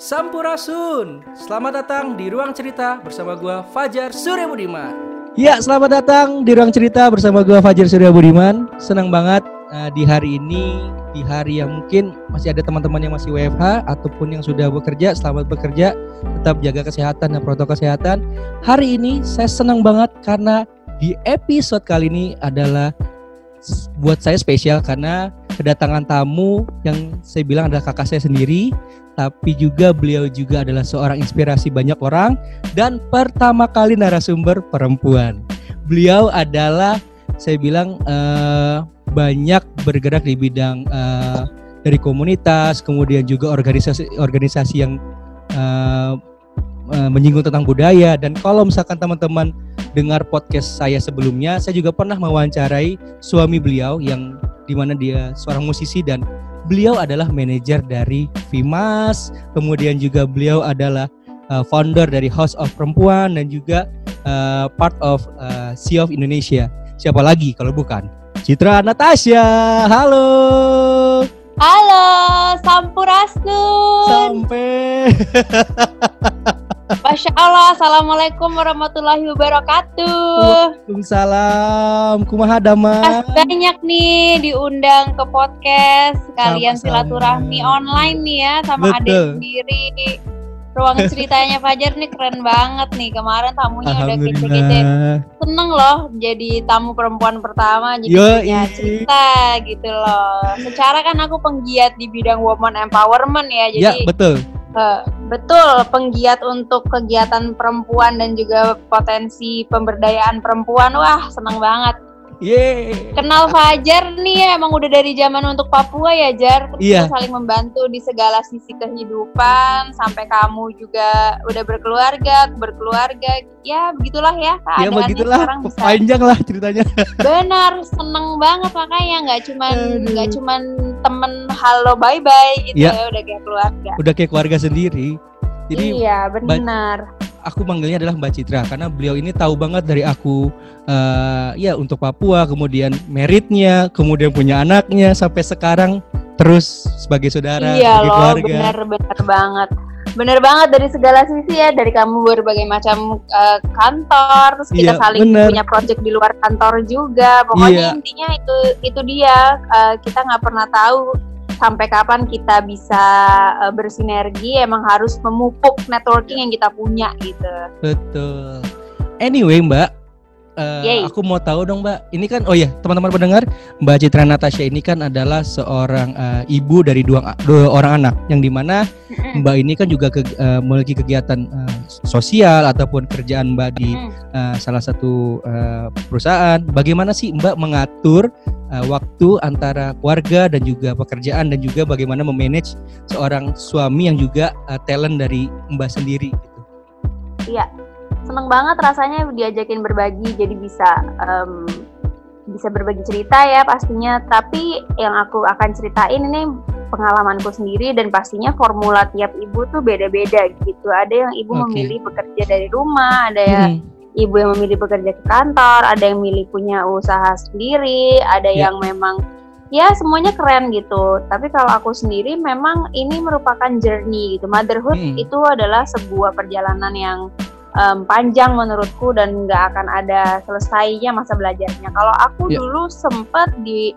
Sampurasun. Selamat datang di Ruang Cerita bersama gua Fajar Surya Budiman. Ya, selamat datang di Ruang Cerita bersama gua Fajar Surya Budiman. Senang banget uh, di hari ini, di hari yang mungkin masih ada teman-teman yang masih WFH ataupun yang sudah bekerja, selamat bekerja, tetap jaga kesehatan dan protokol kesehatan. Hari ini saya senang banget karena di episode kali ini adalah buat saya spesial karena kedatangan tamu yang saya bilang adalah kakak saya sendiri tapi juga beliau juga adalah seorang inspirasi banyak orang dan pertama kali narasumber perempuan. Beliau adalah saya bilang uh, banyak bergerak di bidang uh, dari komunitas, kemudian juga organisasi-organisasi yang uh, uh, menyinggung tentang budaya dan kalau misalkan teman-teman dengar podcast saya sebelumnya, saya juga pernah mewawancarai suami beliau yang di mana dia seorang musisi dan beliau adalah manajer dari Vimas, kemudian juga beliau adalah uh, founder dari House of Perempuan dan juga uh, part of uh, Sea of Indonesia. Siapa lagi kalau bukan Citra Natasha. Halo. Halo, Sampurasun. Sampai. Masya Allah, Assalamualaikum warahmatullahi wabarakatuh. Waalaikumsalam. Kumaha dama. Banyak nih diundang ke podcast kalian silaturahmi online nih ya sama Betul. adik sendiri. Ruang ceritanya Fajar nih keren banget nih. Kemarin tamunya udah kece-kece. Seneng loh jadi tamu perempuan pertama jadi Yo, punya cerita gitu loh. Secara kan aku penggiat di bidang woman empowerment ya. Jadi Ya, betul Uh, betul, penggiat untuk kegiatan perempuan dan juga potensi pemberdayaan perempuan. Wah, senang banget. Yeay. Kenal Fajar nih ya, emang udah dari zaman untuk Papua ya Jar. Terus yeah. kita saling membantu di segala sisi kehidupan sampai kamu juga udah berkeluarga, berkeluarga. Ya begitulah ya. Ya begitulah. Bisa... Panjang lah ceritanya. Benar, seneng banget makanya nggak cuman nggak cuman temen halo bye bye gitu ya. udah kayak keluarga. Udah kayak keluarga sendiri. Jadi iya benar aku manggilnya adalah Mbak Citra karena beliau ini tahu banget dari aku uh, ya untuk Papua, kemudian meritnya, kemudian punya anaknya sampai sekarang terus sebagai saudara, iya sebagai loh, keluarga. benar benar banget. Bener banget dari segala sisi ya dari kamu berbagai macam uh, kantor terus kita iya, saling bener. punya project di luar kantor juga pokoknya iya. intinya itu itu dia uh, kita nggak pernah tahu sampai kapan kita bisa uh, bersinergi emang harus memupuk networking yang kita punya gitu. Betul. Anyway, Mbak, Uh, aku mau tahu dong Mbak, ini kan oh ya teman-teman pendengar Mbak Citra Natasha ini kan adalah seorang uh, ibu dari dua, dua orang anak. Yang di mana Mbak ini kan juga ke, uh, memiliki kegiatan uh, sosial ataupun kerjaan Mbak di uh, salah satu uh, perusahaan. Bagaimana sih Mbak mengatur uh, waktu antara keluarga dan juga pekerjaan dan juga bagaimana memanage seorang suami yang juga uh, talent dari Mbak sendiri gitu? Iya seneng banget rasanya diajakin berbagi jadi bisa um, bisa berbagi cerita ya pastinya tapi yang aku akan ceritain ini pengalamanku sendiri dan pastinya formula tiap ibu tuh beda-beda gitu ada yang ibu okay. memilih bekerja dari rumah ada yang hmm. ibu yang memilih bekerja ke kantor ada yang milih punya usaha sendiri ada yeah. yang memang ya semuanya keren gitu tapi kalau aku sendiri memang ini merupakan journey gitu motherhood hmm. itu adalah sebuah perjalanan yang um, panjang menurutku dan nggak akan ada selesainya masa belajarnya. Kalau aku yeah. dulu sempat di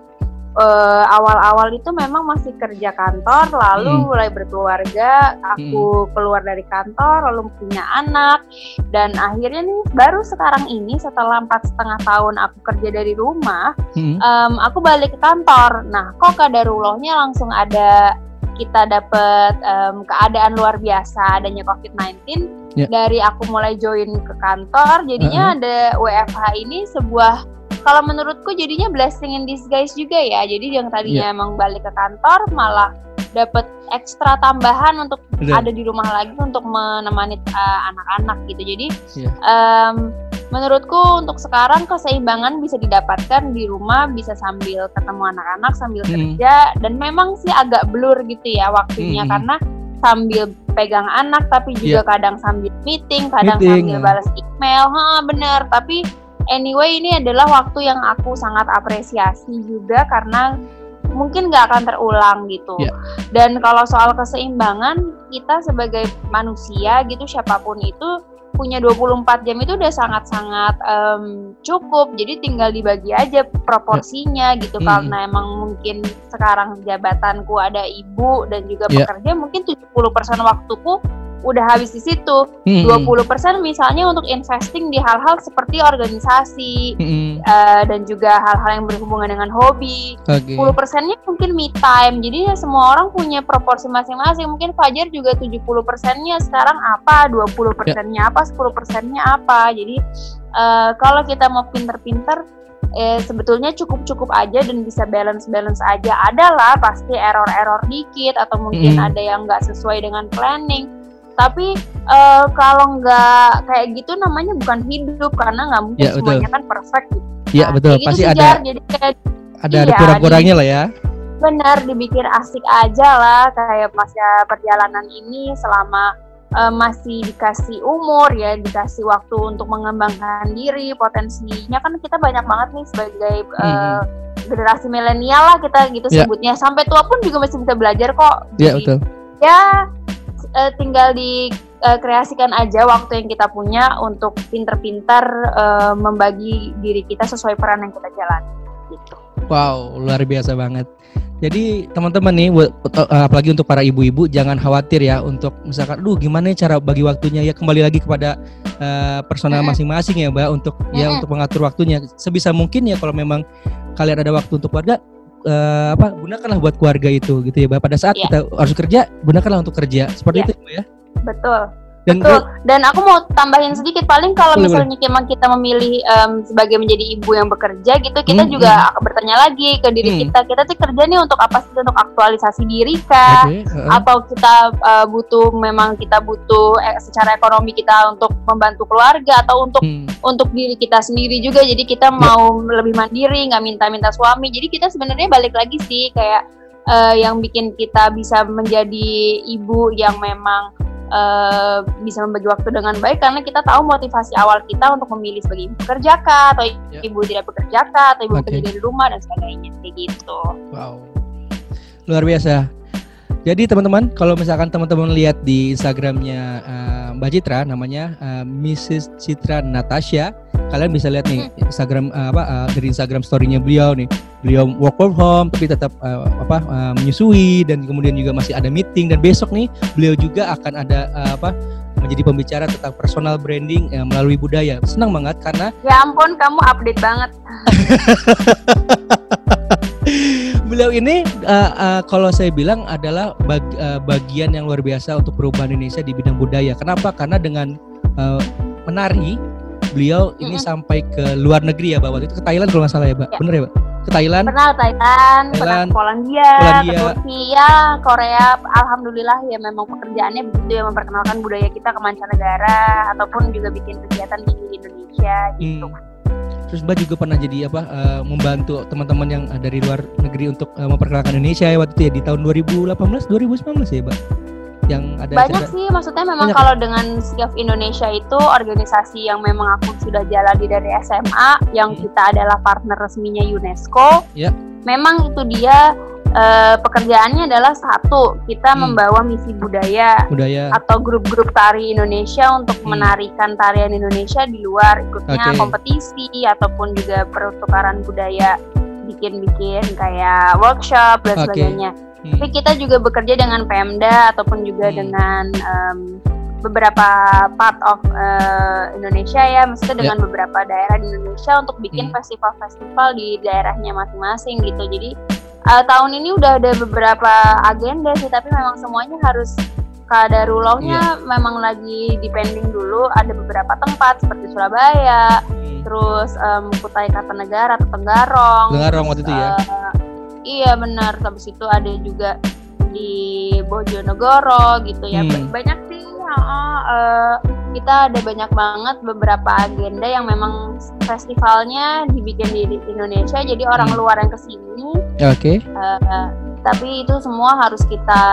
uh, awal-awal itu memang masih kerja kantor, lalu hmm. mulai berkeluarga, aku hmm. keluar dari kantor, lalu punya anak, dan akhirnya nih baru sekarang ini setelah empat setengah tahun aku kerja dari rumah, hmm. um, aku balik ke kantor. Nah, kok kadarullahnya langsung ada kita dapat um, keadaan luar biasa adanya COVID-19 yeah. dari aku mulai join ke kantor jadinya uh -huh. ada WFH ini sebuah kalau menurutku jadinya blessing in disguise juga ya jadi yang tadinya yeah. emang balik ke kantor malah dapat ekstra tambahan untuk Betul. ada di rumah lagi untuk menemani eh, anak-anak uh, gitu jadi yeah. um, menurutku untuk sekarang keseimbangan bisa didapatkan di rumah bisa sambil ketemu anak-anak sambil hmm. kerja dan memang sih agak blur gitu ya waktunya hmm. karena sambil pegang anak tapi juga yeah. kadang sambil meeting kadang meeting, sambil ya. balas email ha bener tapi anyway ini adalah waktu yang aku sangat apresiasi juga karena mungkin nggak akan terulang gitu. Yeah. Dan kalau soal keseimbangan, kita sebagai manusia gitu siapa pun itu punya 24 jam itu udah sangat-sangat um, cukup. Jadi tinggal dibagi aja proporsinya gitu hmm. karena emang mungkin sekarang jabatanku ada ibu dan juga yeah. pekerja mungkin 70% waktuku udah habis di situ. Hmm. 20% misalnya untuk investing di hal-hal seperti organisasi hmm. uh, dan juga hal-hal yang berhubungan dengan hobi. Okay. 10 persennya mungkin me time. Jadi ya semua orang punya proporsi masing-masing. Mungkin Fajar juga 70 persennya sekarang apa, 20 persennya yeah. apa, 10 persennya apa. Jadi uh, kalau kita mau pinter-pinter eh, sebetulnya cukup-cukup aja dan bisa balance-balance aja. Adalah pasti error-error dikit atau mungkin mm. ada yang nggak sesuai dengan planning tapi uh, kalau nggak kayak gitu namanya bukan hidup karena nggak mungkin ya, semuanya kan perfect gitu. Iya nah, betul, pasti ada jadi kayak, ada iya, kurang-kurangnya lah ya. Benar, dibikin asik aja lah kayak masa perjalanan ini selama uh, masih dikasih umur ya, dikasih waktu untuk mengembangkan diri, potensinya kan kita banyak banget nih sebagai uh, generasi milenial lah kita gitu ya. sebutnya. Sampai tua pun juga masih bisa belajar kok. Iya betul. Ya uh, tinggal dikreasikan uh, aja waktu yang kita punya untuk pinter-pinter uh, membagi diri kita sesuai peran yang kita jalani. Gitu. Wow, luar biasa banget. Jadi teman-teman nih, apalagi untuk para ibu-ibu, jangan khawatir ya untuk misalkan, duh gimana cara bagi waktunya ya kembali lagi kepada uh, personal masing-masing ya, mbak, untuk ya untuk mengatur waktunya. Sebisa mungkin ya kalau memang kalian ada waktu untuk keluarga, uh, apa gunakanlah buat keluarga itu gitu ya pada saat yeah. kita harus kerja gunakanlah untuk kerja seperti yeah. itu ya betul dan Betul. Dan aku mau tambahin sedikit paling kalau misalnya memang kita memilih um, sebagai menjadi ibu yang bekerja gitu, kita hmm, juga hmm. akan bertanya lagi ke diri hmm. kita, kita tuh kerja nih untuk apa sih? Untuk aktualisasi diri kah? Okay. Uh -huh. Atau kita uh, butuh memang kita butuh eh, secara ekonomi kita untuk membantu keluarga atau untuk hmm. untuk diri kita sendiri juga. Jadi kita yeah. mau lebih mandiri, nggak minta-minta suami. Jadi kita sebenarnya balik lagi sih kayak uh, yang bikin kita bisa menjadi ibu yang memang uh, bisa membagi waktu dengan baik karena kita tahu motivasi awal kita untuk memilih sebagai ibu bekerja kah atau yeah. ibu tidak bekerja kah atau ibu okay. bekerja di rumah dan sebagainya kayak gitu. Wow. Luar biasa. Jadi teman-teman, kalau misalkan teman-teman lihat di Instagramnya uh, Mbak Citra, namanya uh, Mrs. Citra Natasha, kalian bisa lihat nih. Instagram uh, apa uh, dari Instagram story-nya beliau nih. Beliau work from home tapi tetap uh, apa uh, menyusui dan kemudian juga masih ada meeting dan besok nih beliau juga akan ada uh, apa menjadi pembicara tentang personal branding uh, melalui budaya. Senang banget karena Ya ampun, kamu update banget. beliau ini uh, uh, kalau saya bilang adalah bag, uh, bagian yang luar biasa untuk perubahan Indonesia di bidang budaya. Kenapa? Karena dengan uh, menari beliau ini mm-hmm. sampai ke luar negeri ya, Mbak. Waktu itu ke Thailand kalau nggak salah ya, Mbak. Ya. Bener ya, Mbak? Ke Thailand. Pernah Thailand, Thailand pernah Polandia, Polandia, ke Turki, ya Korea. Alhamdulillah ya memang pekerjaannya begitu ya memperkenalkan budaya kita ke mancanegara ataupun juga bikin kegiatan di Indonesia gitu. Hmm Terus Mbak juga pernah jadi apa uh, membantu teman-teman yang uh, dari luar negeri untuk uh, memperkenalkan Indonesia ya waktu itu ya di tahun 2018 2019 ya, Mbak. Yang ada Banyak sih maksudnya memang Banyak. kalau dengan Sigaf Indonesia itu organisasi yang memang aku sudah jalani dari SMA yang hmm. kita adalah partner resminya UNESCO. Ya. Memang itu dia uh, pekerjaannya adalah satu kita hmm. membawa misi budaya, budaya atau grup-grup tari Indonesia untuk hmm. menarikan tarian Indonesia di luar ikutnya okay. kompetisi ataupun juga pertukaran budaya bikin-bikin kayak workshop dan okay. sebagainya. Hmm. Tapi kita juga bekerja dengan Pemda ataupun juga hmm. dengan um, beberapa part of uh, Indonesia ya, maksudnya dengan yeah. beberapa daerah di Indonesia untuk bikin hmm. festival-festival hmm. di daerahnya masing-masing gitu. Jadi uh, tahun ini udah ada beberapa agenda sih tapi memang semuanya harus kadarullahnya yeah. memang lagi depending dulu ada beberapa tempat seperti Surabaya hmm. terus um, Kutai Kartanegara atau Tenggarong Tenggarong waktu itu ya uh, iya benar habis itu ada juga di Bojonegoro gitu ya hmm. banyak sih uh, uh, kita ada banyak banget beberapa agenda yang memang festivalnya dibikin di Indonesia jadi orang hmm. luar yang ke sini oke okay. uh, tapi itu semua harus kita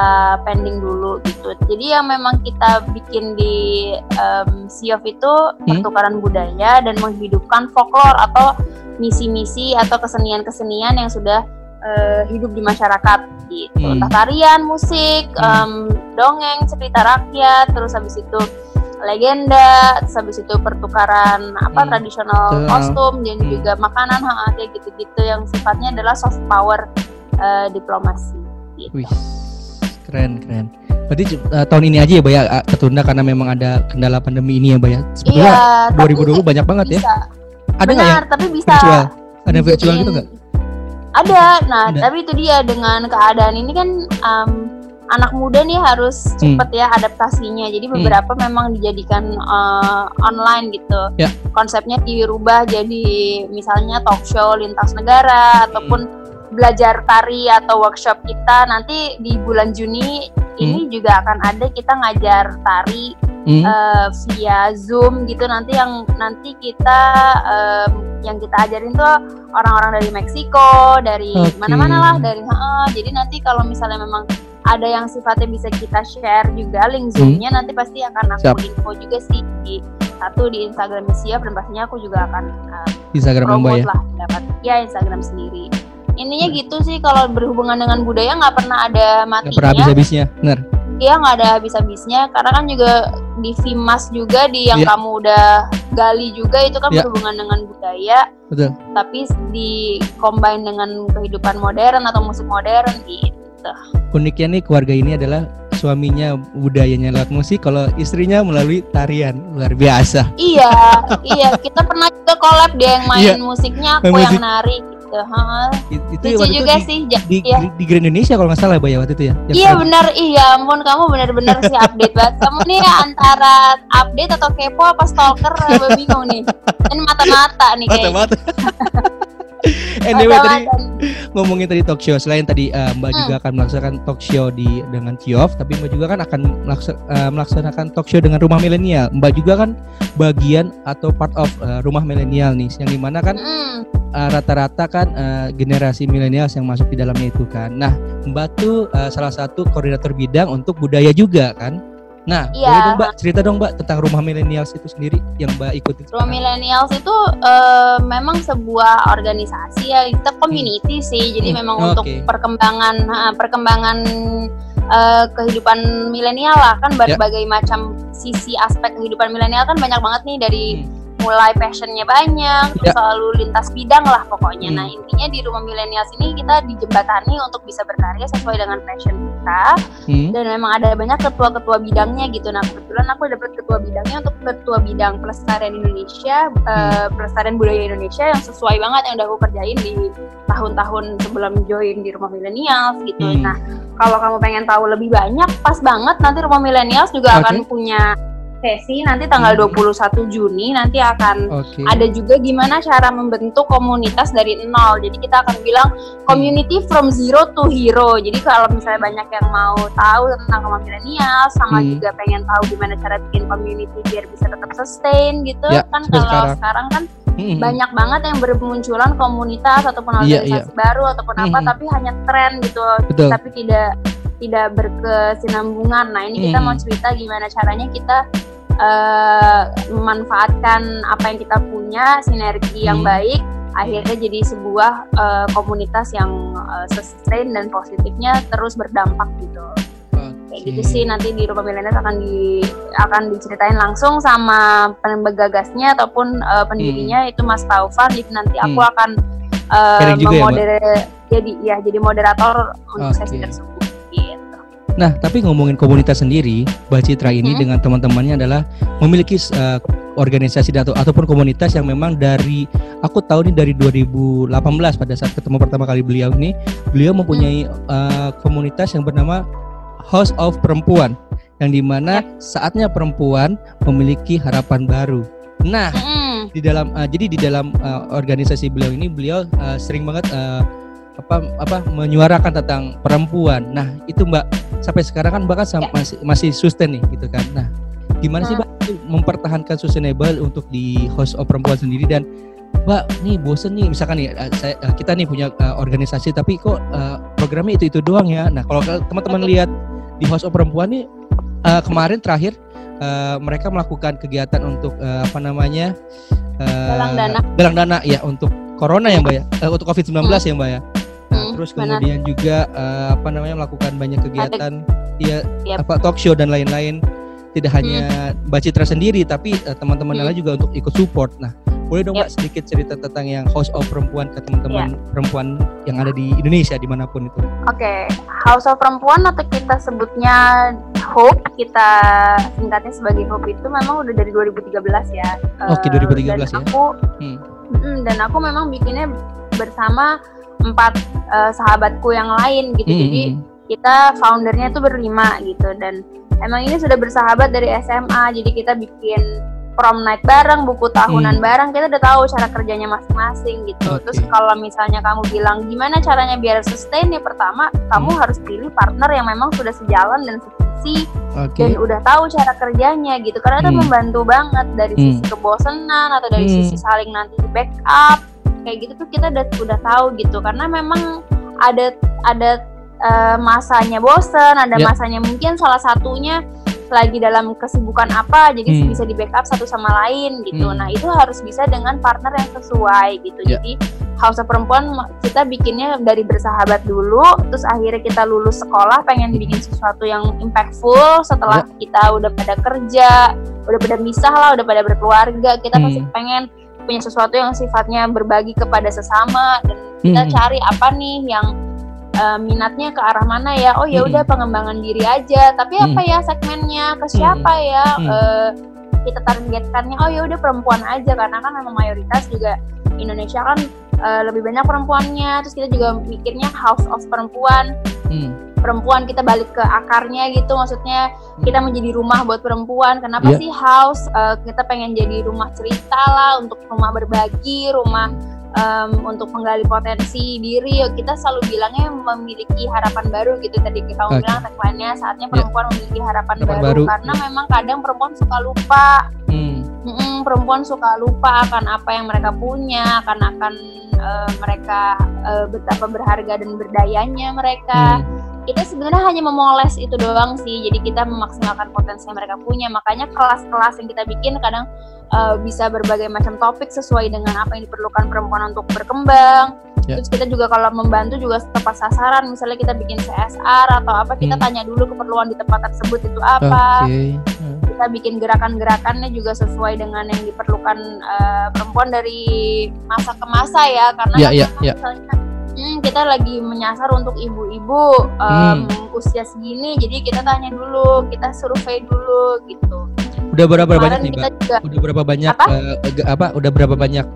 pending dulu gitu jadi yang memang kita bikin di um, SIOF itu hmm. pertukaran budaya dan menghidupkan folklore atau misi-misi atau kesenian-kesenian yang sudah uh, hidup di masyarakat gitu. Hmm. Entah tarian, musik, em, dongeng, cerita rakyat, terus habis itu legenda, terus habis itu pertukaran apa Hmm. tradisional Betul. kostum dan Hmm. juga makanan ha, kayak gitu-gitu yang sifatnya adalah soft power eh, diplomasi. Gitu. Wih, keren keren. Berarti uh, tahun ini aja ya, Mbak ya uh, ketunda karena memang ada kendala pandemi ini ya, Mbak ya. Sebetulnya Iya, tapi 2020 banyak banget ya. bisa. Ada nggak yang tapi bisa virtual? Ada yang virtual gitu nggak? Ada. Nah, Ada. tapi itu dia dengan keadaan ini kan em, anak muda nih harus Hmm. cepet ya adaptasinya. Jadi Hmm. beberapa memang dijadikan eh, online gitu. Ya. Konsepnya dirubah jadi misalnya talk show lintas negara ataupun Hmm. Belajar tari atau workshop kita nanti di bulan Juni ini juga akan ada kita ngajar tari Hmm. eh, via Zoom gitu nanti yang nanti kita em, yang kita ajarin tuh orang-orang dari Meksiko dari Oke. mana-mana lah dari heeh. jadi nanti kalau misalnya memang ada yang sifatnya bisa kita share juga link Zoomnya nanti pasti akan aku Hmm. Siap. info juga sih di satu di Instagram Siap dan pastinya aku juga akan eh, Instagram Mbak promote ya. lah dapat ya Instagram sendiri intinya gitu sih kalau berhubungan dengan budaya nggak pernah ada Nggak pernah matinya habis-habisnya. Benar. dia nggak ada habis-habisnya karena kan juga di Fimas juga di yang Iya. kamu udah gali juga itu kan Iya. berhubungan dengan budaya Betul. tapi di combine dengan kehidupan modern atau musik modern gitu Uniknya nih keluarga ini adalah suaminya budayanya lewat musik, kalau istrinya melalui tarian. Luar biasa. iya iya kita pernah juga collab dia yang main Iya. musiknya Main aku yang musik. nari gitu. It- Itu lucu waktu itu juga di, sih di, iya. di Grand Indonesia kalau nggak salah ya waktu itu ya. Yang Iya benar, iya ampun kamu benar-benar sih update banget. Kamu nih antara update atau kepo apa stalker, gue bingung nih. Ini mata-mata nih kayaknya. Mata-mata. anyway tadi Mata-mata. ngomongin tadi talk show selain tadi eh, Mbak Hmm. juga akan melaksanakan talk show di dengan Ciof tapi Mbak juga kan akan melaksa- eh, melaksanakan talk show dengan rumah milenial. Mbak juga kan bagian atau part of eh, rumah milenial nih yang di mana kan Mm, eh, rata-rata kan eh, generasi milenial yang masuk di dalamnya itu kan. Nah Mbak tuh eh, salah satu koordinator bidang untuk budaya juga kan nah Iya. boleh dong Mbak cerita dong Mbak tentang rumah milenials itu sendiri yang Mbak ikuti Ruang Millennials itu eh, memang sebuah organisasi ya, kita community sih. Jadi Hmm, memang oke. untuk perkembangan ha, perkembangan eh, kehidupan milenial lah kan Ya. berbagai macam sisi aspek kehidupan milenial kan banyak banget nih dari Hmm. Mulai passionnya banyak, Ya. selalu lintas bidang lah pokoknya. Hmm. Nah intinya di rumah milenials ini kita dijembatani untuk bisa berkarya sesuai dengan passion kita Hmm, dan memang ada banyak ketua-ketua bidangnya gitu. Nah kebetulan aku dapat ketua bidangnya untuk ketua bidang pelestarian Indonesia, eh, pelestarian budaya Indonesia yang sesuai banget yang udah aku kerjain di tahun-tahun sebelum join di rumah milenials gitu. Hmm. Nah kalau kamu pengen tahu lebih banyak, pas banget nanti rumah milenials juga Oke. akan punya sesi nanti tanggal Hmm. 21 Juni nanti akan oke ada juga gimana cara membentuk komunitas dari nol. Jadi kita akan bilang community from zero to hero. Jadi kalau misalnya banyak yang mau tahu tentang milenial, sama Hmm. juga pengen tahu gimana cara bikin community biar bisa tetap sustain gitu, Ya, kan kalau sekarang. sekarang kan Hmm, banyak banget yang bermunculan komunitas ataupun Iya, organisasi baru ataupun apa, Hmm. tapi hanya tren gitu, betul tapi tidak tidak berkesinambungan. Nah ini kita Hmm. mau cerita gimana caranya kita eh, memanfaatkan apa yang kita punya sinergi yang Hmm. baik, akhirnya jadi sebuah eh, komunitas yang eh, sustain dan positifnya terus berdampak gitu. Kayak gitu sih nanti di rumah milenial akan di akan diceritain langsung sama penggagasnya ataupun eh, pendirinya itu Mas Taufan. Jadi nanti aku Hmm. akan eh, Sharing juga ya, memoder- jadi ya jadi moderator untuk Oke. sesi tersebut. Nah, tapi ngomongin komunitas sendiri, Mbak Citra ini Hmm. dengan teman-temannya adalah memiliki uh, organisasi atau ataupun komunitas yang memang dari aku tahu nih dari 2018 pada saat ketemu pertama kali beliau ini, beliau mempunyai uh, komunitas yang bernama House of Perempuan yang di mana saatnya perempuan memiliki harapan baru. Nah, Mm-mm. di dalam uh, jadi di dalam uh, organisasi beliau ini beliau uh, sering banget uh, apa apa menyuarakan tentang perempuan. Nah, itu Mbak sampai sekarang kan Mbak kan sam- Ya. masih masih sustain nih gitu kan. Nah, gimana sih Mbak mempertahankan sustainable untuk di host of perempuan sendiri dan Mbak nih bosen nih misalkan nih uh, saya, uh, kita nih punya uh, organisasi tapi kok uh, programnya itu itu doang ya. Nah, kalau teman-teman lihat di host of perempuan nih uh, kemarin terakhir uh, mereka melakukan kegiatan untuk uh, apa namanya uh, Galang dana. galang dana ya untuk corona ya mbak ya Eh, untuk covid 19 ya mbak ya nah. Terus benar. kemudian juga eh, apa namanya melakukan banyak kegiatan ya Yap. apa talk show dan lain-lain tidak hanya Mbak Citra sendiri tapi eh, teman-teman Hmm. lain juga untuk ikut support nah boleh dong Yap. Mbak sedikit cerita tentang yang House of Perempuan ke teman-teman Iya. perempuan yang ada di Indonesia di mana pun itu Oke, House of Perempuan atau kita sebutnya Hope, kita singkatnya sebagai Hope itu memang udah dari 2013 ya. Oke, Eh, 2013 dan ya. Aku, Hmm. Mm, dan aku memang bikinnya bersama empat eh, sahabatku yang lain gitu. Hmm, Jadi hmm, kita foundernya tuh berlima gitu dan emang ini sudah bersahabat dari SMA. Jadi kita bikin prom night bareng, buku tahunan Hmm. bareng. Kita udah tahu cara kerjanya masing-masing gitu. Oke. Terus kalau misalnya kamu bilang gimana caranya biar sustain ya pertama kamu Hmm. harus pilih partner yang memang sudah sejalan dan sevisi oke dan udah tahu cara kerjanya gitu. Karena itu Hmm. membantu banget dari Hmm. sisi kebosanan atau dari Hmm. sisi saling nanti backup kayak gitu tuh kita udah udah tahu gitu. Karena memang ada ada eh, masanya bosen, ada Ya. masanya mungkin salah satunya lagi dalam kesibukan apa, jadi Hmm. bisa di backup satu sama lain gitu. Hmm. Nah itu harus bisa dengan partner yang sesuai gitu. Ya. Jadi House of Perempuan kita bikinnya dari bersahabat dulu, terus akhirnya kita lulus sekolah pengen bikin sesuatu yang impactful setelah Ya. kita udah pada kerja, udah pada misah lah, udah pada berkeluarga, kita Hmm. pasti pengen punya sesuatu yang sifatnya berbagi kepada sesama dan kita Hmm. cari apa nih yang eh, minatnya ke arah mana ya oh ya Hmm. udah pengembangan diri aja tapi Hmm. apa ya segmennya ke siapa ya Hmm. Eh, kita targetkannya oh ya udah perempuan aja karena kan memang mayoritas juga Indonesia kan eh, lebih banyak perempuannya. Terus kita juga mikirnya house of perempuan. Hmm. perempuan kita balik ke akarnya gitu. Maksudnya kita menjadi rumah buat perempuan. Kenapa Iya. sih house? Eh, kita pengen jadi rumah cerita lah untuk rumah berbagi rumah em, untuk menggali potensi diri. Kita selalu bilangnya memiliki harapan baru gitu. Tadi kita Oke. bilang tagline-nya saatnya perempuan memiliki harapan, Harapan baru, baru, karena ya. memang kadang perempuan suka lupa. Hmm. Mm-mm, perempuan suka lupa akan apa yang mereka punya akan akan eh, mereka eh, betapa berharga dan berdayanya mereka. Hmm. kita sebenarnya hanya memoles itu doang sih jadi kita memaksimalkan potensi yang mereka punya. Makanya kelas-kelas yang kita bikin kadang uh, bisa berbagai macam topik sesuai dengan apa yang diperlukan perempuan untuk berkembang Ya. terus kita juga kalau membantu juga tepat sasaran misalnya kita bikin CSR atau apa kita Hmm. tanya dulu keperluan di tempat tersebut itu apa Oke. Hmm. kita bikin gerakan-gerakannya juga sesuai dengan yang diperlukan uh, perempuan dari masa ke masa ya karena ya, memang ya. misalnya hmm, kita lagi menyasar untuk ibu-ibu um, Hmm. usia segini jadi kita tanya dulu kita survei dulu gitu Udah berapa banyak kemarin nih, kita Mbak? juga Udah berapa banyak Apa? ge- apa? Udah berapa banyak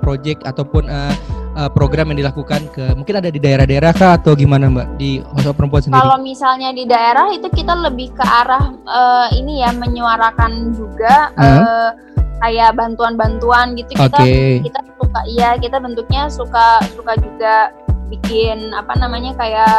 project ataupun eh, eh, program yang dilakukan ke mungkin ada di daerah-daerah kah atau gimana Mbak di of Perempuan sendiri? kalau misalnya di daerah itu kita lebih ke arah eh, ini ya menyuarakan juga Hmm. eh, kayak bantuan-bantuan gitu kita Oke. kita suka iya kita bentuknya suka suka juga bikin apa namanya kayak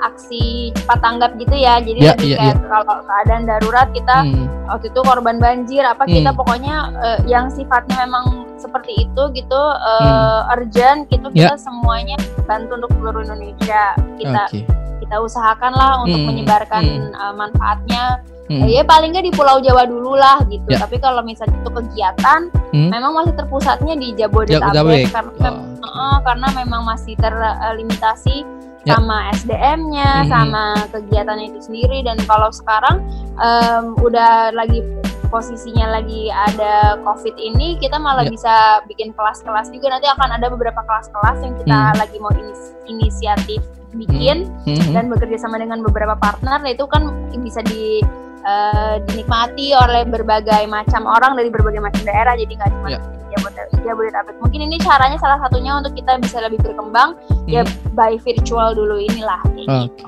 aksi cepat tanggap gitu ya jadi Ya, lebih iya, kayak kalau keadaan darurat kita Hmm. waktu itu korban banjir apa kita Hmm. pokoknya eh, yang sifatnya memang seperti itu gitu eh, urgent gitu Hmm. Ya. kita semuanya bantu untuk seluruh Indonesia kita Oke. kita usahakan lah untuk Hmm, menyebarkan hmm. eh, manfaatnya Hmm. Ya paling nggak di Pulau Jawa dulu lah gitu Ya. tapi kalau misalnya itu kegiatan Hmm. memang masih terpusatnya di Jabodetabek. Jabodetabek karena Oh. Heeh, karena memang masih terlimitasi Ya. sama SDM-nya, Mhm. sama kegiatannya itu sendiri dan kalau sekarang em, udah lagi posisinya lagi ada COVID ini, kita malah Ya. bisa bikin kelas-kelas juga nanti akan ada beberapa kelas-kelas yang kita Hmm. lagi mau inis- inisiatif bikin Hmm. dan bekerja sama dengan beberapa partner nah itu kan bisa di eh, dinikmati oleh berbagai macam orang dari berbagai macam daerah jadi nggak cuma Ya. Jabodetabek, Jabodetabek. Mungkin ini caranya salah satunya untuk kita bisa lebih berkembang ya by virtual dulu inilah Oke. gitu.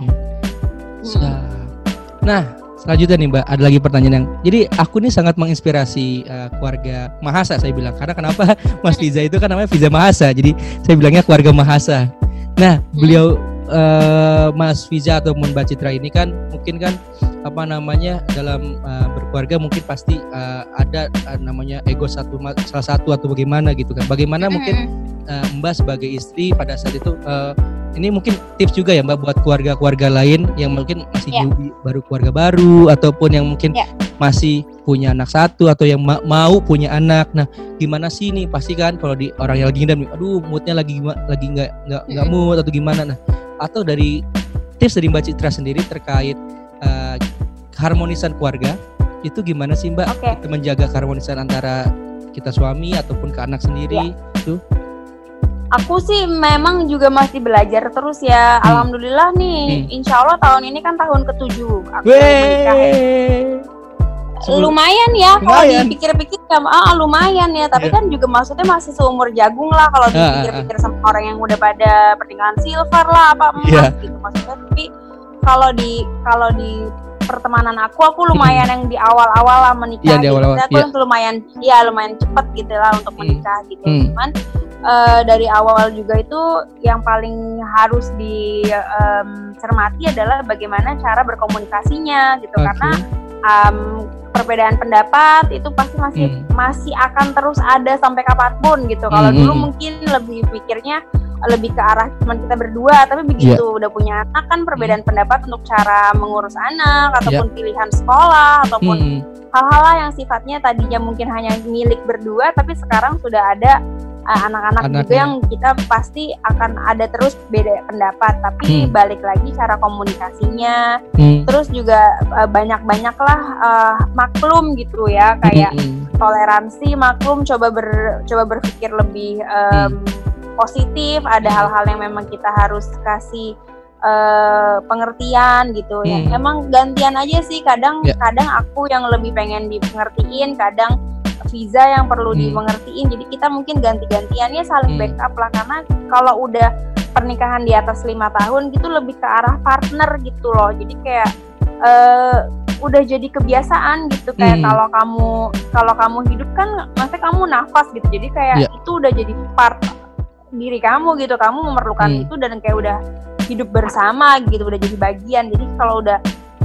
Hmm. Nah, selanjutnya nih Mbak, ada lagi pertanyaan yang jadi aku nih sangat menginspirasi eh, keluarga Mahasa saya bilang. Karena kenapa Mas Fiza itu kan namanya Fiza Mahasa. Jadi saya bilangnya keluarga Mahasa. Nah, beliau eh, Mas Fiza atau Mbak Citra ini kan mungkin kan apa namanya dalam eh, berkeluarga mungkin pasti eh, ada eh, namanya ego satu salah satu atau bagaimana gitu kan. Bagaimana mungkin eh, Mbak sebagai istri pada saat itu eh, ini mungkin tips juga ya Mbak buat keluarga-keluarga lain yang mungkin masih Ya. newbie, baru keluarga baru ataupun yang mungkin Ya. masih punya anak satu atau yang ma- mau punya anak. Nah, gimana sih nih? Pasti kan kalau di orang yang lagi ngidam, aduh moodnya lagi lagi nggak nggak nggak Mm-mm. mood atau gimana. Nah, atau dari tips dari Mbak Citra sendiri terkait uh, keharmonisan keluarga itu gimana sih Mbak. Kita menjaga keharmonisan antara kita suami ataupun ke anak sendiri itu Aku sih memang juga masih belajar terus ya. Hmm. Alhamdulillah nih, Hmm. insya Allah tahun ini kan tahun ketujuh aku menikah. ya. Sebelum- Lumayan ya kalau dipikir-pikir ya, ah, lumayan ya. Tapi Iya. kan juga maksudnya masih seumur jagung lah kalau Ah, ah, dipikir-pikir sama orang yang udah pada pernikahan silver lah apa emas Iya. gitu maksudnya. Tapi kalau di kalau di pertemanan aku aku lumayan yang di awal-awal lah menikah Iya, di gitu. awal-awal, Maksudnya aku lumayan ya lumayan cepet gitu lah untuk Hmm. menikah gitu. Hmm. Cuman eh, dari awal juga itu yang paling harus dicermati adalah bagaimana cara berkomunikasinya gitu Oke. karena um, perbedaan pendapat itu pasti masih Hmm. masih akan terus ada sampai kapan pun gitu. Kalau Hmm, dulu hmm. mungkin lebih pikirnya lebih ke arah cuma kita berdua, tapi begitu Iya. udah punya anak kan Hmm. perbedaan pendapat untuk cara mengurus anak ataupun pilihan sekolah ataupun Hmm. hal-hal yang sifatnya tadinya mungkin hanya milik berdua tapi sekarang sudah ada uh, anak-anak juga Anaknya. yang kita pasti akan ada terus beda pendapat tapi Hmm. balik lagi cara komunikasinya Hmm. terus juga uh, banyak-banyaklah uh, maklum gitu ya kayak Hmm. toleransi maklum coba ber coba berpikir lebih um, positif ada Hmm. hal-hal yang memang kita harus kasih eh, pengertian gitu ya Hmm. emang gantian aja sih kadang Ya. kadang aku yang lebih pengen dipengertiin kadang Visa yang perlu Hmm. dimengertiin jadi kita mungkin ganti-gantiannya saling Hmm. backup lah karena kalau udah pernikahan di atas lima tahun gitu lebih ke arah partner gitu loh jadi kayak eh udah jadi kebiasaan gitu kayak Hmm. kalau kamu kalau kamu hidup kan maksudnya kamu nafas gitu jadi kayak Ya. itu udah jadi part diri kamu gitu kamu memerlukan Hmm. itu dan kayak udah hidup bersama gitu udah jadi bagian jadi kalau udah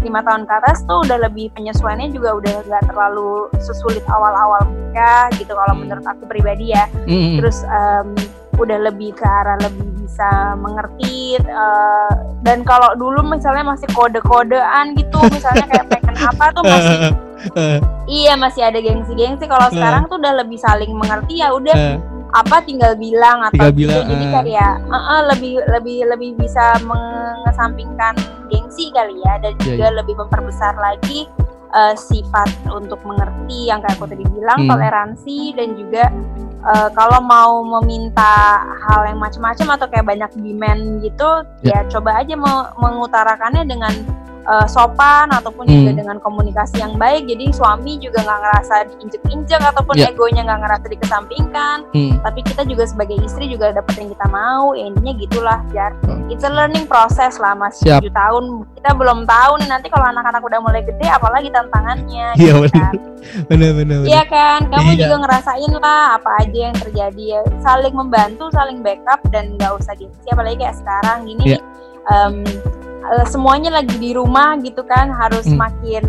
lima tahun ke atas tuh udah lebih penyesuaiannya juga udah nggak terlalu sesulit awal-awal menikah gitu kalau Hmm. menurut aku pribadi ya Hmm. terus em, udah lebih ke arah lebih bisa mengerti eh, dan kalau dulu misalnya masih kode-kodean gitu misalnya kayak pengen apa tuh masih iya masih ada gengsi-gengsi kalau Eh. sekarang tuh udah lebih saling mengerti ya udah Eh, apa tinggal bilang atau Tinggal gitu. bilang, jadi eh. kayak eh, eh, lebih lebih lebih bisa mengesampingkan gengsi kali ya dan Iya, juga lebih memperbesar lagi eh, sifat untuk mengerti yang kayak aku tadi bilang Hmm. toleransi dan juga eh, kalau mau meminta hal yang macam-macam atau kayak banyak demand gitu ya, coba aja me- mengutarakannya dengan eh, sopan ataupun juga Hmm. dengan komunikasi yang baik jadi suami juga nggak ngerasa diinjek-injek ataupun Ya. egonya nggak ngerasa dikesampingkan Hmm. tapi kita juga sebagai istri juga dapat yang kita mau ya intinya gitulah jar Oh. it's a learning process lah masih Siap. 7 tahun kita belum tahu nih nanti kalau anak-anak udah mulai gede apalagi tantangannya Iya, gitu kan. Benar benar. benar. Iya kan kamu Iya. juga ngerasain lah apa aja yang terjadi ya saling membantu saling backup dan nggak usah gengsi apalagi kayak sekarang gini Iya. em, eh, semuanya lagi di rumah gitu kan harus Hmm. makin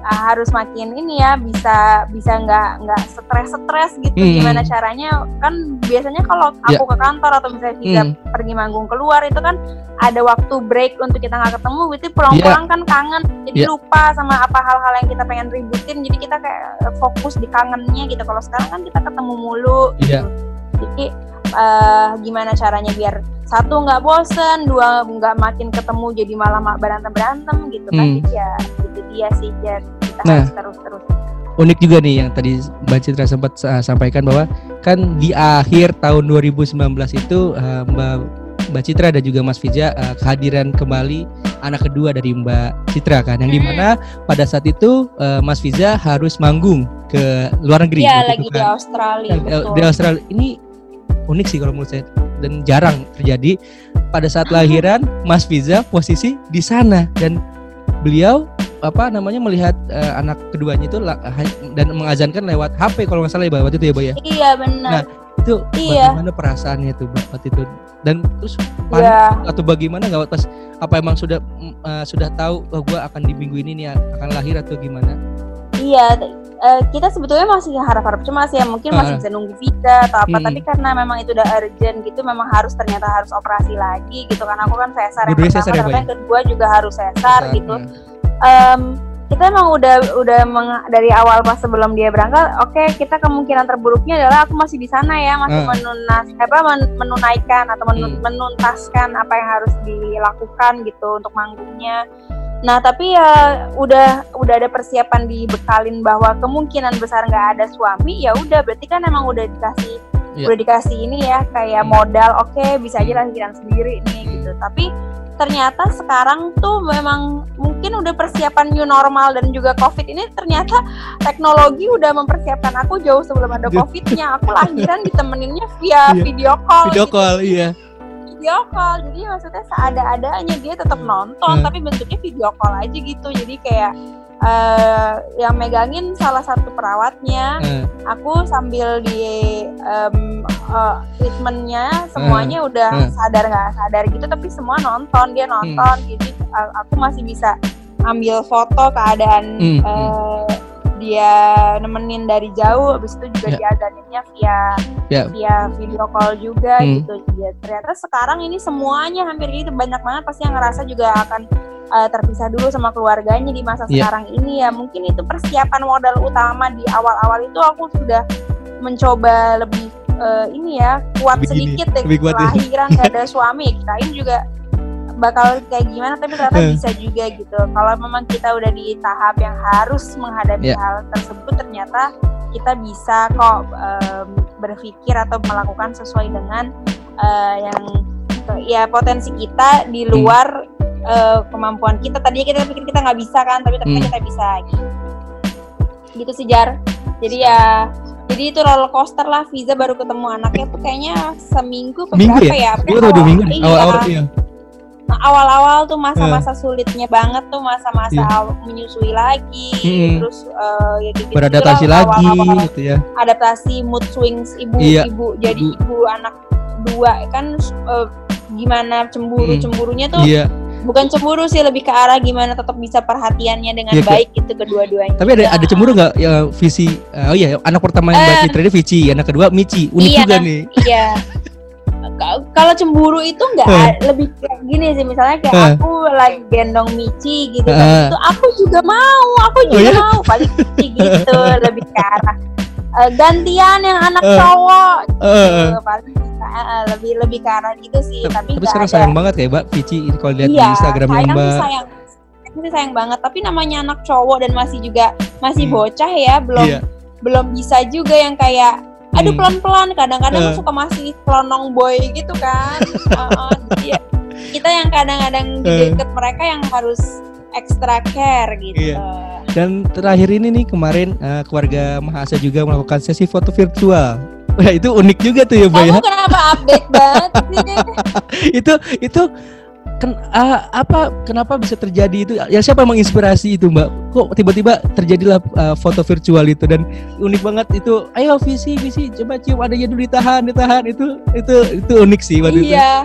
eh, harus makin ini ya bisa bisa nggak nggak stres-stres gitu Hmm. gimana caranya kan biasanya kalau aku ke kantor atau misalnya kita Hmm. pergi manggung keluar itu kan ada waktu break untuk kita nggak ketemu itu pulang-pulang kan kangen jadi Ya. lupa sama apa hal-hal yang kita pengen ributin jadi kita kayak eh, fokus di kangennya gitu kalau sekarang kan kita ketemu mulu Iya. gitu. jadi eh, gimana caranya biar satu nggak bosen dua nggak makin ketemu jadi malah berantem berantem gitu kan Hmm. jadi ya itu dia sih Jar. kita Nah. harus terus terus Unik juga nih yang tadi Mbak Citra sempat uh, sampaikan bahwa kan di akhir tahun 2019 itu uh, Mbak Mbak Citra dan juga Mas Fija uh, kehadiran kembali anak kedua dari Mbak Citra kan yang Hmm. di mana pada saat itu uh, Mas Fiza harus manggung ke luar negeri Iya gitu lagi di kan. Australia Nah, betul. di Australia ini unik sih kalau menurut saya dan jarang terjadi pada saat lahiran Mas Fiza posisi di sana dan beliau apa namanya melihat eh, anak keduanya itu dan mengazankan lewat HP kalau nggak salah ya waktu itu ya Mbak ya Iya benar. Nah, itu Iya. bagaimana perasaannya tuh waktu itu dan terus panik Iya. atau bagaimana nggak pas apa emang sudah eh, sudah tahu bahwa gue akan di minggu ini nih akan lahir atau gimana Iya, eh, kita sebetulnya masih harap-harap cemas ya, mungkin masih Ah. bisa nunggu visa atau apa, Hmm. tapi karena memang itu udah urgent gitu, memang harus ternyata harus operasi lagi gitu kan. Aku kan sesar yang pertama, sesar ya, ternyata Mbak, yang kedua juga harus sesar gitu. Nah, Em, kita emang udah udah meng, dari awal pas sebelum dia berangkat oke okay, kita kemungkinan terburuknya adalah aku masih di sana ya masih Hmm. menunas apa men- menunaikan atau menun- Hmm. menuntaskan apa yang harus dilakukan gitu untuk manggungnya nah tapi ya udah udah ada persiapan dibekalin bahwa kemungkinan besar nggak ada suami ya udah berarti kan emang udah dikasih Iya. udah dikasih ini ya kayak Hmm. modal oke bisa aja lahiran sendiri nih gitu tapi ternyata sekarang tuh memang mungkin udah persiapan new normal dan juga covid ini ternyata teknologi udah mempersiapkan aku jauh sebelum ada Iya. covidnya aku lahiran ditemeninnya via Iya. video call Video gitu. call, iya. Video call. Jadi maksudnya seada-adanya dia tetap nonton Hmm. tapi bentuknya video call aja gitu. Jadi kayak eh, yang megangin salah satu perawatnya. Eh, aku sambil di em, eh, treatmentnya semuanya udah hmm. sadar nggak sadar gitu tapi semua nonton dia nonton jadi a- aku masih bisa ambil foto keadaan Hmm, eh, dia nemenin dari jauh habis itu juga Ya. diazaninnya via Ya. via video call juga Hmm. gitu ya ternyata sekarang ini semuanya hampir gitu banyak banget pasti yang ngerasa juga akan eh, terpisah dulu sama keluarganya di masa Ya. sekarang ini ya mungkin itu persiapan modal utama di awal-awal itu aku sudah mencoba lebih eh, ini ya kuat Lebih sedikit deh lebih kuat ya. kelahiran gak ada suami kirain juga bakal kayak gimana tapi ternyata Eh. bisa juga gitu kalau memang kita udah di tahap yang harus menghadapi Ya. hal tersebut ternyata kita bisa kok em, berpikir atau melakukan sesuai dengan eh, yang ya potensi kita di Hmm. luar eh, kemampuan kita tadinya kita pikir kita nggak bisa kan tapi ternyata Hmm. kita bisa gitu. gitu sih Jar jadi ya jadi itu roller coaster lah Viza baru ketemu anaknya tuh kayaknya seminggu Minggu ya? ya? Dua atau dua minggu? Iya. Awal-awal iya. Awal-awal tuh masa-masa sulitnya banget tuh masa-masa aw- menyusui lagi Mm-mm. terus eh, ya gitu Beradaptasi lagi awal-awal gitu ya. adaptasi mood swings Iya. ibu jadi Ibu. ibu anak dua kan eh, gimana cemburu Mm. cemburunya tuh Iya. bukan cemburu sih lebih ke arah gimana tetap bisa perhatiannya dengan kayak- baik gitu kedua-duanya Tapi ada ada cemburu nggak ya Vici? eh, oh iya, anak pertama yang Eh. Mbak Citra ini Vici, anak kedua Mici. Unik Iya. juga nih. iya kalau cemburu itu nggak a- lebih kayak gini sih misalnya kayak Eh. aku lagi gendong Mici gitu kan itu aku juga mau aku Oh, juga iya? mau paling gitu lebih ke arah eh, gantian yang anak Eh. cowok gitu. paling eh, eh, lebih lebih ke arah gitu sih tapi Tapi sekarang ada sayang banget kayak Mbak Vici kalau lihat di iya Instagramnya sayang Mbak. sayang Sayang sih sayang banget tapi namanya anak cowok dan masih juga masih Hmm. bocah ya belum Iya. belum bisa juga yang kayak aduh Hmm. pelan-pelan kadang-kadang Eh. suka masih kelonong boy gitu kan Heeh, jadi ya, kita yang kadang-kadang di Eh. deket mereka yang harus extra care gitu Iya. Dan terakhir ini nih kemarin eh, keluarga Mahasa juga melakukan sesi foto virtual. Wah itu unik juga tuh ya Mbak ya. kamu kenapa update banget sih itu itu ken, ah, apa kenapa bisa terjadi itu? Ya siapa yang menginspirasi itu mbak? Kok tiba-tiba terjadilah ah, foto virtual itu dan unik banget itu. Ayo visi visi coba cium adanya dulu ditahan ditahan. Itu itu itu unik sih waktu itu. Iya.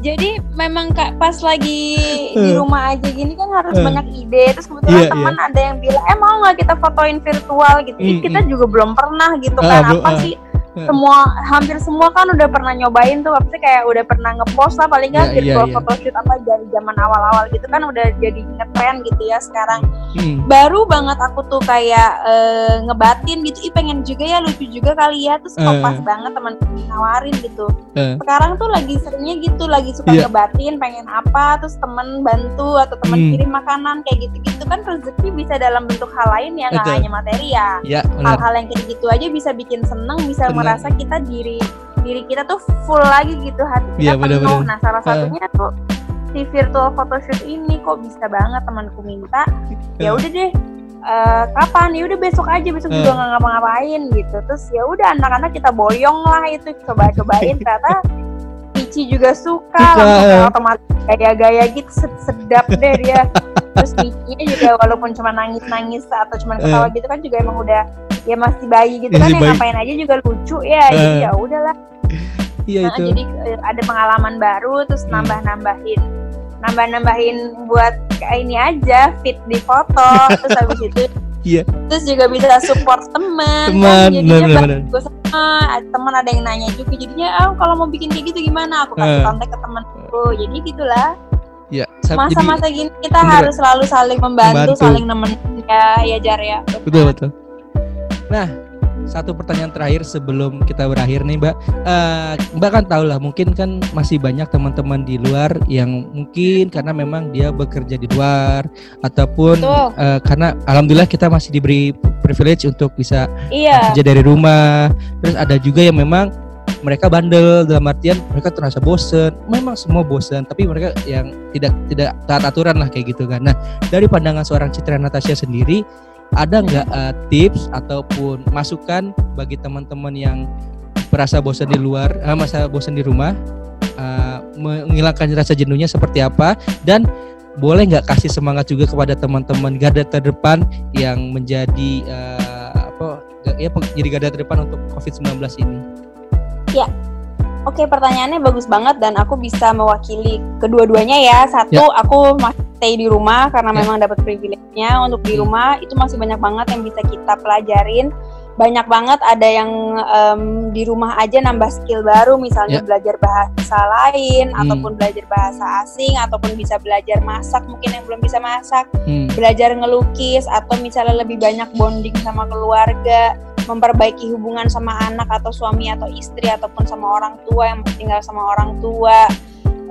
Jadi memang kak pas lagi di Eh. rumah aja gini kan harus Eh. banyak ide. Terus kebetulan Iya, teman ada yang bilang eh mau nggak kita fotoin virtual? Gitu. Mm, kita juga belum pernah gitu Ah, kan. apa ah. sih Eh. semua hampir semua kan udah pernah nyobain tuh pasti kayak udah pernah ngepost lah paling nggak Iya, iya, virtual iya. photoshoot apa dari zaman awal-awal gitu kan udah jadi ngetren gitu ya sekarang Hmm, baru banget aku tuh kayak eh, ngebatin gitu ih pengen juga ya lucu juga kali ya terus Eh. pas banget teman nawarin gitu Eh. sekarang tuh lagi seringnya gitu lagi suka Iya. ngebatin pengen apa terus temen bantu atau temen Hmm. kirim makanan kayak gitu-gitu kan rezeki bisa dalam bentuk hal lain ya nggak hanya materi ya ya benar hal-hal yang kayak gitu aja bisa bikin seneng bisa Benar. Merasa kita diri diri kita tuh full lagi gitu hati kita benar, penuh benar. nah salah Eh. satunya tuh si virtual photoshoot ini kok bisa banget temanku minta ya Eh. udah deh eh, kapan ya udah besok aja besok juga Eh. nggak ngapa-ngapain gitu terus ya udah anak-anak kita boyong lah itu coba-cobain ternyata Michi juga suka, Suka, langsung kayak otomatis gaya-gaya gitu sed- sedap deh dia terus Michi juga walaupun cuma nangis-nangis atau cuma ketawa gitu kan juga emang udah ya masih bayi gitu kan Masih yang bayi. ngapain aja juga lucu ya Eh. jadi ya udahlah iya Nah, itu jadi eh, ada pengalaman baru terus Hmm. nambah-nambahin nambah-nambahin buat kayak ini aja fit di foto terus habis itu Iya. terus juga bisa support teman Teman, kan, jadinya benar, bantu gue sama teman ada yang nanya juga jadinya ah kalau mau bikin kayak gitu gimana aku kasih Eh. kontak ke temanku jadi gitulah Ya, Masa-masa gini kita Bener. harus selalu saling membantu, Membantu. saling nemenin ya, ya Jar ya. betul betul. Nah, satu pertanyaan terakhir sebelum kita berakhir nih, Mbak. Eh, Mbak kan tahu lah, mungkin kan masih banyak teman-teman di luar yang mungkin karena memang dia bekerja di luar ataupun Betul. eh, karena alhamdulillah kita masih diberi privilege untuk bisa Iya. kerja dari rumah. Terus ada juga yang memang mereka bandel dalam artian mereka terasa bosen. Memang semua bosen, tapi mereka yang tidak tidak taat aturan lah kayak gitu kan. Nah, dari pandangan seorang Citra Natasha sendiri, ada nggak eh, tips ataupun masukan bagi teman-teman yang merasa bosan di luar, eh, masa bosan di rumah, eh, menghilangkan rasa jenuhnya seperti apa dan boleh nggak kasih semangat juga kepada teman-teman garda terdepan yang menjadi eh, apa ya jadi garda terdepan untuk COVID-19 ini. Oke, pertanyaannya bagus banget dan aku bisa mewakili kedua-duanya ya. Satu, Ya. aku masih stay di rumah karena Ya. memang dapat privilege-nya untuk di Hmm. rumah itu masih banyak banget yang bisa kita pelajarin. Banyak banget ada yang em, di rumah aja nambah skill baru, misalnya Ya. belajar bahasa lain Hmm. ataupun belajar bahasa asing ataupun bisa belajar masak mungkin yang belum bisa masak Hmm. belajar ngelukis atau misalnya lebih banyak bonding sama keluarga, memperbaiki hubungan sama anak atau suami atau istri ataupun sama orang tua yang tinggal sama orang tua.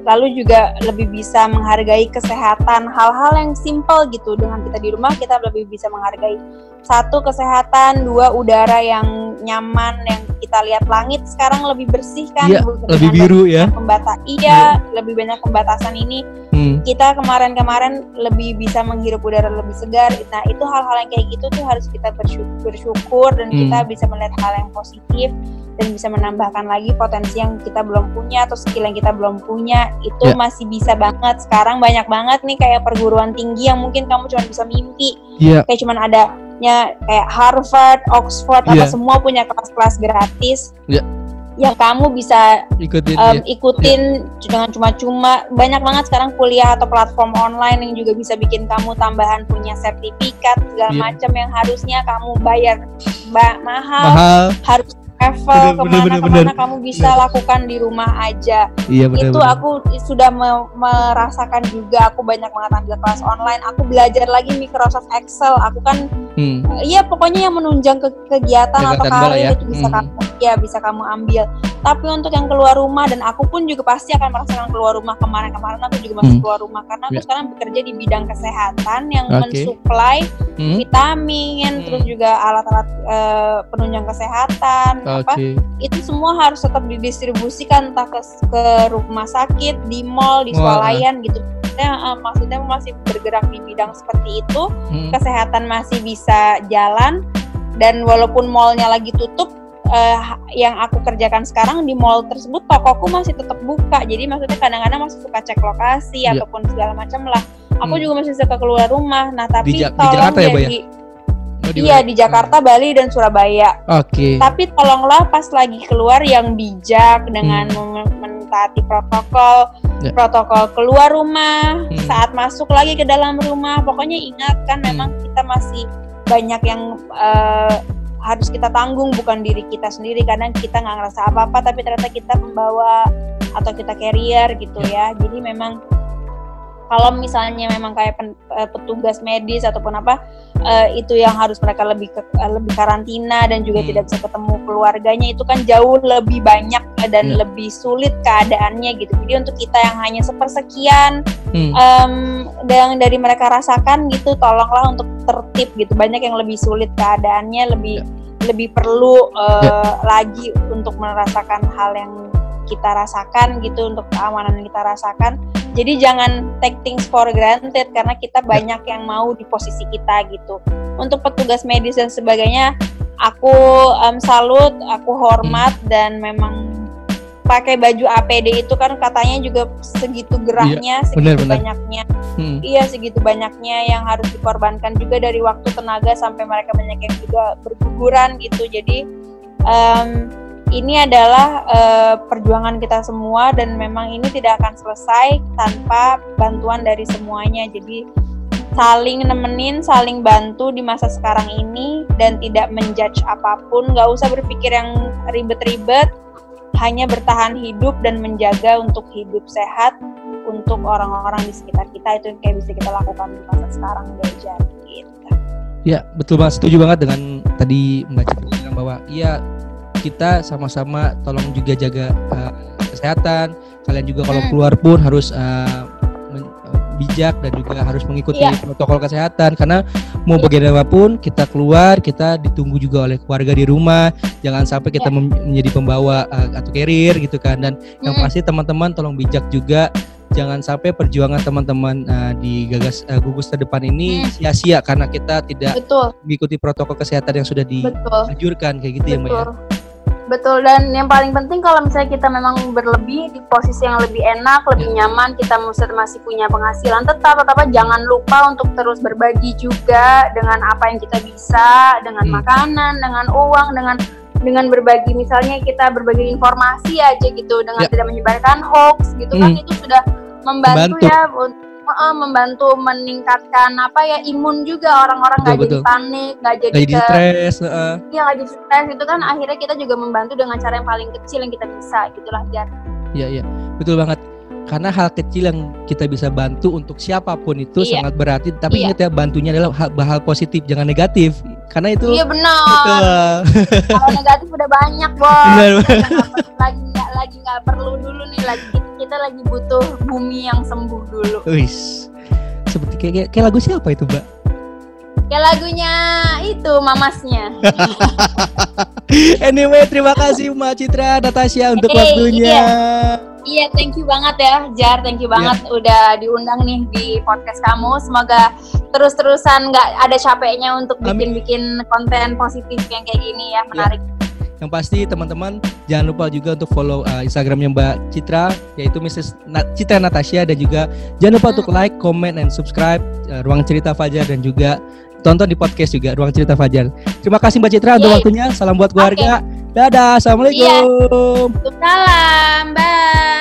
Lalu juga lebih bisa menghargai kesehatan, hal-hal yang simple gitu dengan kita di rumah kita lebih bisa menghargai satu kesehatan, dua udara yang nyaman yang kita lihat langit sekarang lebih bersih kan, Iya, bukan lebih biru ya. pembata iya lebih banyak pembatasan ini Hmm. kita kemarin-kemarin lebih bisa menghirup udara lebih segar. Nah, itu hal-hal yang kayak gitu tuh harus kita bersyukur, bersyukur dan Hmm. kita bisa melihat hal yang positif dan bisa menambahkan lagi potensi yang kita belum punya atau skill yang kita belum punya. Itu Ya. masih bisa banget. Sekarang banyak banget nih kayak perguruan tinggi yang mungkin kamu cuma bisa mimpi. Iya. Kayak cuman adanya kayak Harvard, Oxford, Iya. apa semua punya kelas-kelas gratis. Ya. Yang kamu bisa Ikutin um, ya. ikutin dengan cuma-cuma banyak banget sekarang kuliah atau platform online yang juga bisa bikin kamu tambahan punya sertifikat segala Iya. macam yang harusnya kamu bayar ba- mahal, mahal. harus travel Bener, bener, ke mana bener, ke mana bener. kamu bisa lakukan di rumah aja Iya benar. itu aku sudah me- merasakan juga aku banyak banget ambil kelas online aku belajar lagi Microsoft Excel aku kan Hmm. Iya pokoknya yang menunjang ke kegiatan atau Kegiatan karir ya. itu bisa Hmm. kamu ya bisa kamu ambil. Tapi untuk yang keluar rumah dan aku pun juga pasti akan merasakan keluar rumah kemarin-kemarin aku juga masih Hmm. keluar rumah karena aku Ya. sekarang bekerja di bidang kesehatan yang Oke. mensuplai Hmm. vitamin Hmm. terus juga alat-alat eh, penunjang kesehatan apa Oke. itu semua harus tetap didistribusikan entah ke, ke rumah sakit, di mall, di swalayan gitu. Maksudnya, eh, maksudnya masih bergerak di bidang seperti itu Hmm. kesehatan masih bisa jalan dan walaupun mallnya lagi tutup eh, yang aku kerjakan sekarang di mall tersebut tokoku masih tetap buka jadi maksudnya kadang-kadang masih suka cek lokasi Iya. ataupun segala macam lah aku Hmm. juga masih suka keluar rumah nah tapi Ja- di tolong Jakarta ya, Mbak, ya? jadi Oh, iya di Jakarta Bali dan Surabaya Oke. tapi tolonglah pas lagi keluar yang bijak dengan mem- mentaati protokol Ya. protokol keluar rumah Hmm. saat masuk lagi ke dalam rumah pokoknya ingat kan Hmm. memang kita masih banyak yang eh, harus kita tanggung bukan diri kita sendiri. Kadang kita nggak ngerasa apa-apa tapi ternyata kita membawa atau kita carrier gitu ya. Jadi memang kalau misalnya memang kayak pen- eh, petugas medis ataupun apa eh, itu yang harus mereka lebih ke, eh, lebih karantina dan juga Hmm. tidak bisa ketemu keluarganya itu kan jauh lebih banyak dan Ya. lebih sulit keadaannya gitu jadi untuk kita yang hanya sepersekian Hmm. em, yang dari mereka rasakan gitu tolonglah untuk tertib gitu banyak yang lebih sulit keadaannya lebih lebih perlu eh, lagi untuk merasakan hal yang kita rasakan gitu untuk keamanan yang kita rasakan jadi jangan take things for granted karena kita banyak yang mau di posisi kita gitu untuk petugas medis dan sebagainya aku em, salut aku hormat dan memang pakai baju APD itu kan katanya juga segitu gerahnya, benar, segitu benar. banyaknya. Hmm. Iya, segitu banyaknya yang harus dikorbankan juga dari waktu tenaga sampai mereka banyak yang juga berguguran gitu. Jadi em, ini adalah eh, perjuangan kita semua dan memang ini tidak akan selesai tanpa bantuan dari semuanya. Jadi saling nemenin, saling bantu di masa sekarang ini dan tidak menjudge apa pun. Gak usah berpikir yang ribet-ribet, hanya bertahan hidup dan menjaga untuk hidup sehat. untuk orang-orang di sekitar kita itu yang kayak bisa kita lakukan di masa sekarang belajar gitu. Ya, betul banget. Setuju banget dengan tadi Mbak Citra bilang bahwa iya kita sama-sama tolong juga jaga uh, kesehatan. Kalian juga kalau Hmm. keluar pun harus uh, bijak dan juga harus mengikuti Iya. protokol kesehatan karena mau Iya. bagaimanapun kita keluar kita ditunggu juga oleh keluarga di rumah. Jangan sampai kita Iya. mem- menjadi pembawa uh, atau carrier gitu kan. Dan yang Mm. pasti teman-teman tolong bijak juga jangan sampai perjuangan teman-teman uh, di gagas uh, gugus terdepan ini Hmm. sia-sia karena kita tidak Betul, mengikuti protokol kesehatan yang sudah betul. dianjurkan kayak gitu ya mbak ya. Betul. Dan yang paling penting kalau misalnya kita memang berlebih di posisi yang lebih enak, lebih nyaman, kita masih masih punya penghasilan tetap tetap jangan lupa untuk terus berbagi juga dengan apa yang kita bisa, dengan Hmm. makanan, dengan uang, dengan dengan berbagi misalnya kita berbagi informasi aja gitu dengan Ya. tidak menyebarkan hoax gitu kan Hmm. itu sudah membantu, Membantu. ya untuk eh, membantu meningkatkan apa ya imun juga orang-orang nggak jadi panik, nggak jadi, Kayak di ke- stres. Iya nggak jadi stres itu kan akhirnya kita juga membantu dengan cara yang paling kecil yang kita bisa gitulah Jar. Iya iya, betul banget. Karena hal kecil yang kita bisa bantu untuk siapa pun itu Iya. sangat berarti. Tapi Iya. ingat ya bantunya adalah hal, hal positif, jangan negatif. Karena itu Iya benar. Kalau negatif udah banyak bos. Benar. lagi lagi nggak perlu dulu nih lagi kita lagi butuh bumi yang sembuh dulu. Wis. Seperti kayak, kayak, kayak lagu siapa itu, Mbak? Ya lagunya itu mamasnya. Anyway, terima kasih Mbak Citra Natasha untuk Hey, waktunya. Iya, thank you banget ya, Jar. Thank you banget udah diundang nih di podcast kamu. Semoga terus-terusan nggak ada capeknya untuk bikin-bikin konten positif yang kayak gini ya, menarik. Yang pasti teman-teman jangan lupa juga untuk follow uh, Instagramnya Mbak Citra yaitu Mrs. Na- Citra Natasha dan juga jangan lupa untuk like, comment, and subscribe uh, Ruang Cerita Fajar dan juga tonton di podcast juga Ruang Cerita Fajar. Terima kasih Mbak Citra untuk waktunya. Salam buat keluarga. Dadah. Assalamualaikum. Salam, bye.